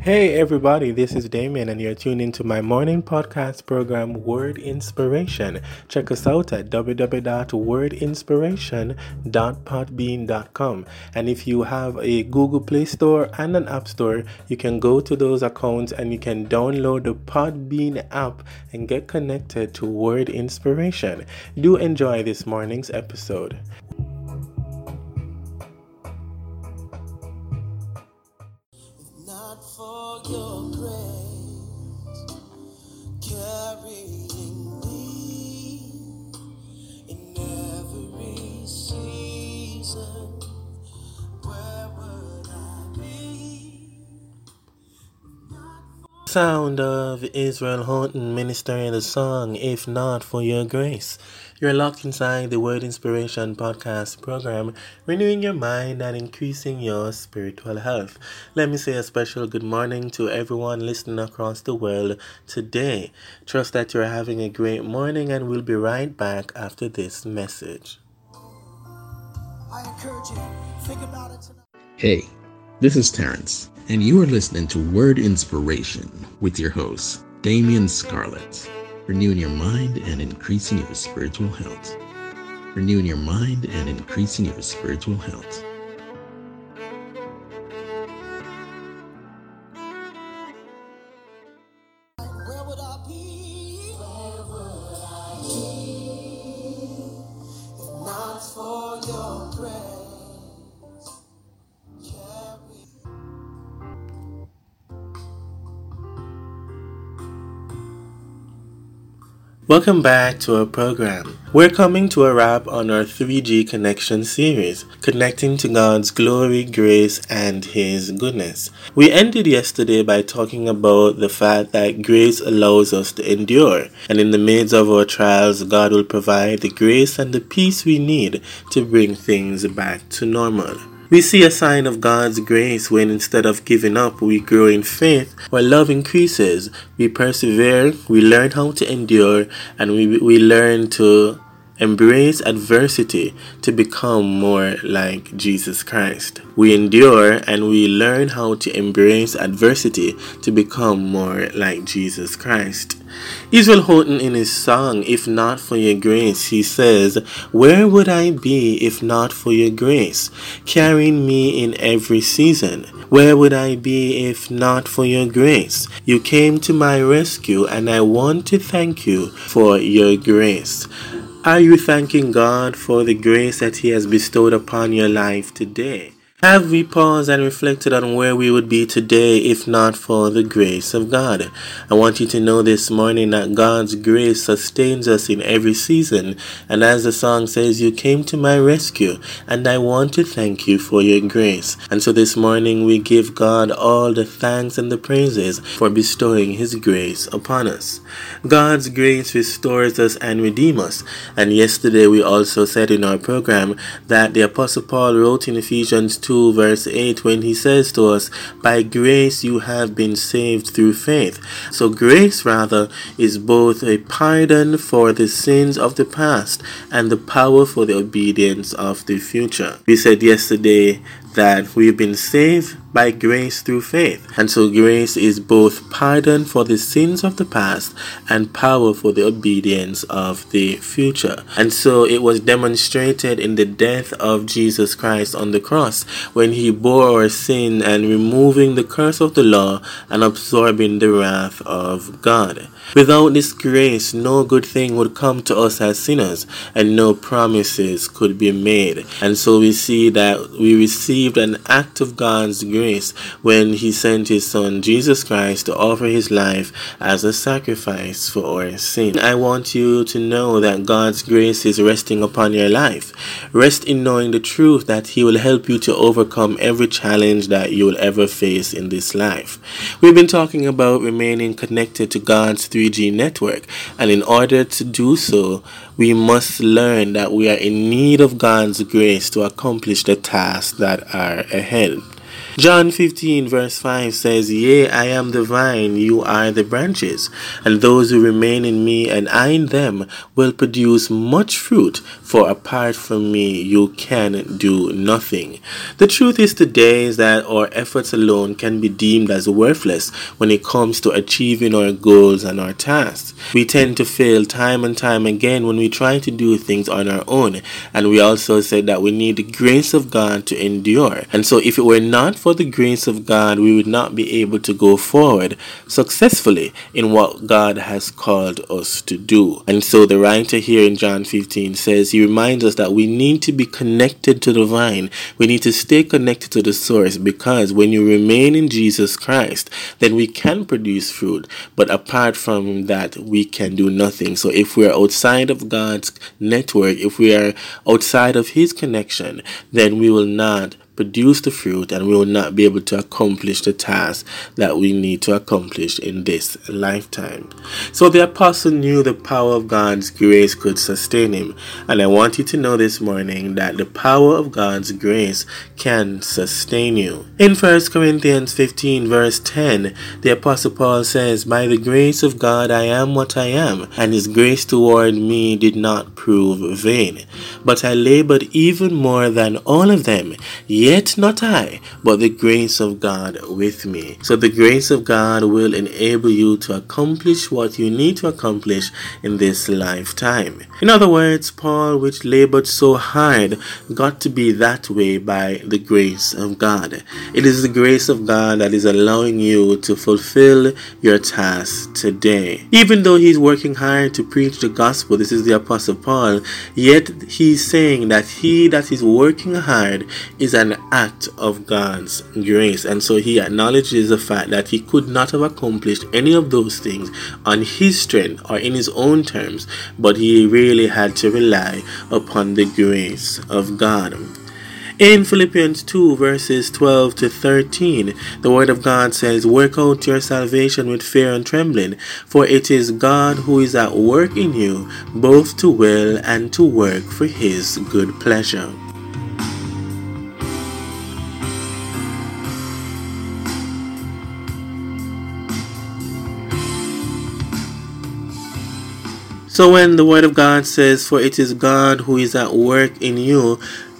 Hey everybody, this is Damien and you're tuned into my morning podcast program Word Inspiration. Check us out at www.wordinspiration.podbean.com. And if you have a Google Play Store and an App Store, you can go to those accounts and you can download the Podbean app and get connected to Word Inspiration. Do enjoy this morning's episode. Sound of Israel Houghton ministering the song, If Not for Your Grace. You're locked inside the Word Inspiration podcast program, renewing your mind and increasing your spiritual health. Let me say a special good morning to everyone listening across the world today. Trust that you're having a great morning, and we'll be right back after this message. I encourage you, think about it tonight. Hey, this is Terrence and you are listening to Word Inspiration with your host, Damian Scarlett, renewing your mind and increasing your spiritual health. Renewing your mind and increasing your spiritual health. Welcome back to our program. We're coming to a wrap on our 3G Connection series, connecting to God's glory, grace, and His goodness. We ended yesterday by talking about the fact that grace allows us to endure, and in the midst of our trials, God will provide the grace and the peace we need to bring things back to normal. We see a sign of God's grace when instead of giving up, we grow in faith, where love increases, we persevere, we learn how to endure, and we, we learn to embrace adversity to become more like Jesus Christ. We endure and we learn how to embrace adversity to become more like Jesus Christ. Israel Houghton in his song, If Not For Your Grace, he says, Where would I be if not for your grace, carrying me in every season? Where would I be if not for your grace? You came to my rescue, and I want to thank you for your grace. Are you thanking God for the grace that He has bestowed upon your life today? Have we paused and reflected on where we would be today if not for the grace of God? I want you to know this morning that God's grace sustains us in every season. And as the song says, You came to my rescue, and I want to thank you for your grace. And so this morning we give God all the thanks and the praises for bestowing His grace upon us. God's grace restores us and redeems us. And yesterday we also said in our program that the Apostle Paul wrote in Ephesians 2, verse 8, when he says to us, By grace you have been saved through faith. So, grace, rather, is both a pardon for the sins of the past and the power for the obedience of the future. We said yesterday that we've been saved by grace through faith. And so grace is both pardon for the sins of the past and power for the obedience of the future. And so it was demonstrated in the death of Jesus Christ on the cross when he bore our sin and removing the curse of the law and absorbing the wrath of God. Without this grace, no good thing would come to us as sinners, and no promises could be made. And so we see that we received an act of God's grace when He sent His Son Jesus Christ to offer His life as a sacrifice for our sin. I want you to know that God's grace is resting upon your life. Rest in knowing the truth that He will help you to overcome every challenge that you will ever face in this life. We've been talking about remaining connected to God's 3G network. And in order to do so, we must learn that we are in need of God's grace to accomplish the tasks that are ahead. John 15, verse 5 says, Yea, I am the vine, you are the branches, and those who remain in me and I in them will produce much fruit, for apart from me you can do nothing. The truth is today is that our efforts alone can be deemed as worthless when it comes to achieving our goals and our tasks. We tend to fail time and time again when we try to do things on our own, and we also said that we need the grace of God to endure. And so if it were not for the grace of God, we would not be able to go forward successfully in what God has called us to do. And so the writer here in John 15 says, he reminds us that we need to be connected to the vine. We need to stay connected to the source because when you remain in Jesus Christ, then we can produce fruit. But apart from that, we can do nothing. So if we are outside of God's network, if we are outside of His connection, then we will not produce the fruit and we will not be able to accomplish the task that we need to accomplish in this lifetime. So the apostle knew the power of God's grace could sustain him. And I want you to know this morning that the power of God's grace can sustain you. In 1 Corinthians 15, verse 10, the apostle Paul says, By the grace of God I am what I am, and his grace toward me did not prove vain. But I labored even more than all of them. Yet Yet not I, but the grace of God with me. So the grace of God will enable you to accomplish what you need to accomplish in this lifetime. In other words, Paul, which labored so hard, got to be that way by the grace of God. It is the grace of God that is allowing you to fulfill your task today. Even though he's working hard to preach the gospel, this is the Apostle Paul, yet he's saying that he that is working hard is an act of God's grace. And so he acknowledges the fact that he could not have accomplished any of those things on his strength or in his own terms, but he really had to rely upon the grace of God. In Philippians 2, verses 12 to 13, the Word of God says, Work out your salvation with fear and trembling, for it is God who is at work in you, both to will and to work for His good pleasure. So when the word of God says, For it is God who is at work in you,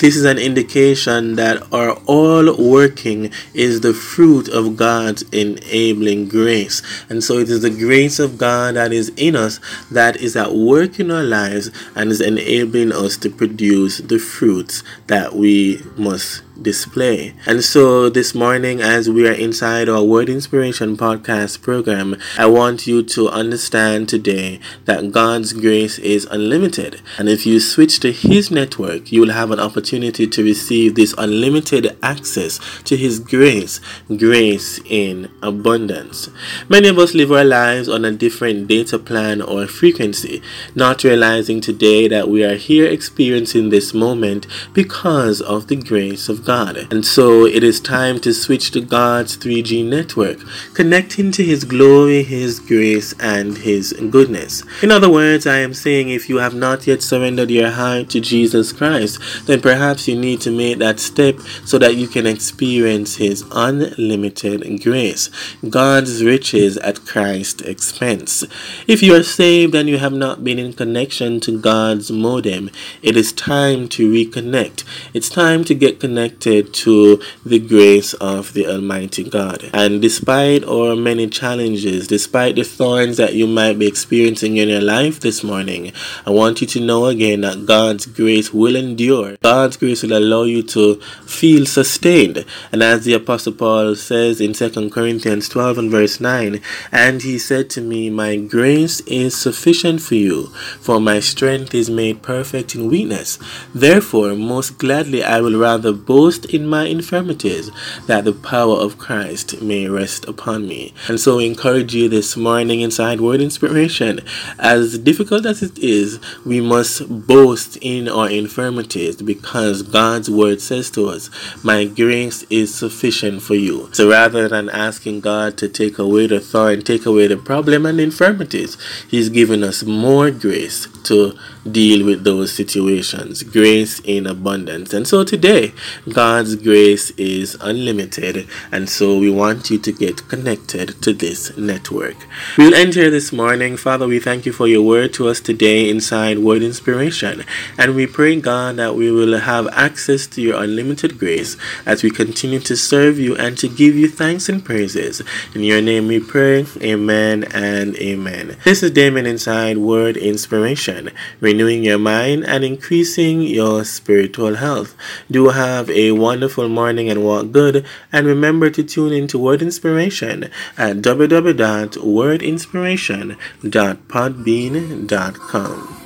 this is an indication that our all working is the fruit of God's enabling grace. And so it is the grace of God that is in us that is at work in our lives and is enabling us to produce the fruits that we must display. And so this morning, as we are inside our Word Inspiration podcast program, I want you to understand today that God's grace is unlimited. And if you switch to His network, you will have an opportunity to receive this unlimited access to His grace, grace in abundance. Many of us live our lives on a different data plan or frequency, not realizing today that we are here experiencing this moment because of the grace of God. God. And so it is time to switch to God's 3G network, connecting to His glory, His grace, and His goodness. In other words, I am saying if you have not yet surrendered your heart to Jesus Christ, then perhaps you need to make that step so that you can experience His unlimited grace, God's riches at Christ's expense. If you are saved and you have not been in connection to God's modem, it is time to reconnect. It's time to get connected connected to the grace of the Almighty God. And despite our many challenges, despite the thorns that you might be experiencing in your life this morning, I want you to know again that God's grace will endure. God's grace will allow you to feel sustained. And as the Apostle Paul says in 2 Corinthians 12 and verse 9, and he said to me, My grace is sufficient for you, for my strength is made perfect in weakness. Therefore, most gladly I will rather boast boast in my infirmities, that the power of Christ may rest upon me. And so we encourage you this morning inside Word Inspiration. As difficult as it is, we must boast in our infirmities because God's Word says to us, My grace is sufficient for you. So rather than asking God to take away the thorn, take away the problem and infirmities, He's given us more grace to deal with those situations. Grace in abundance. And so today, God's grace is unlimited, and so we want you to get connected to this network. We'll end here this morning. Father, we thank you for your word to us today inside Word Inspiration, and we pray, God, that we will have access to your unlimited grace as we continue to serve you and to give you thanks and praises. In your name we pray. Amen and amen. This is Damon inside Word Inspiration, renewing your mind and increasing your spiritual health. Do have a wonderful morning and walk good. And remember to tune in to Word Inspiration at www.wordinspiration.podbean.com.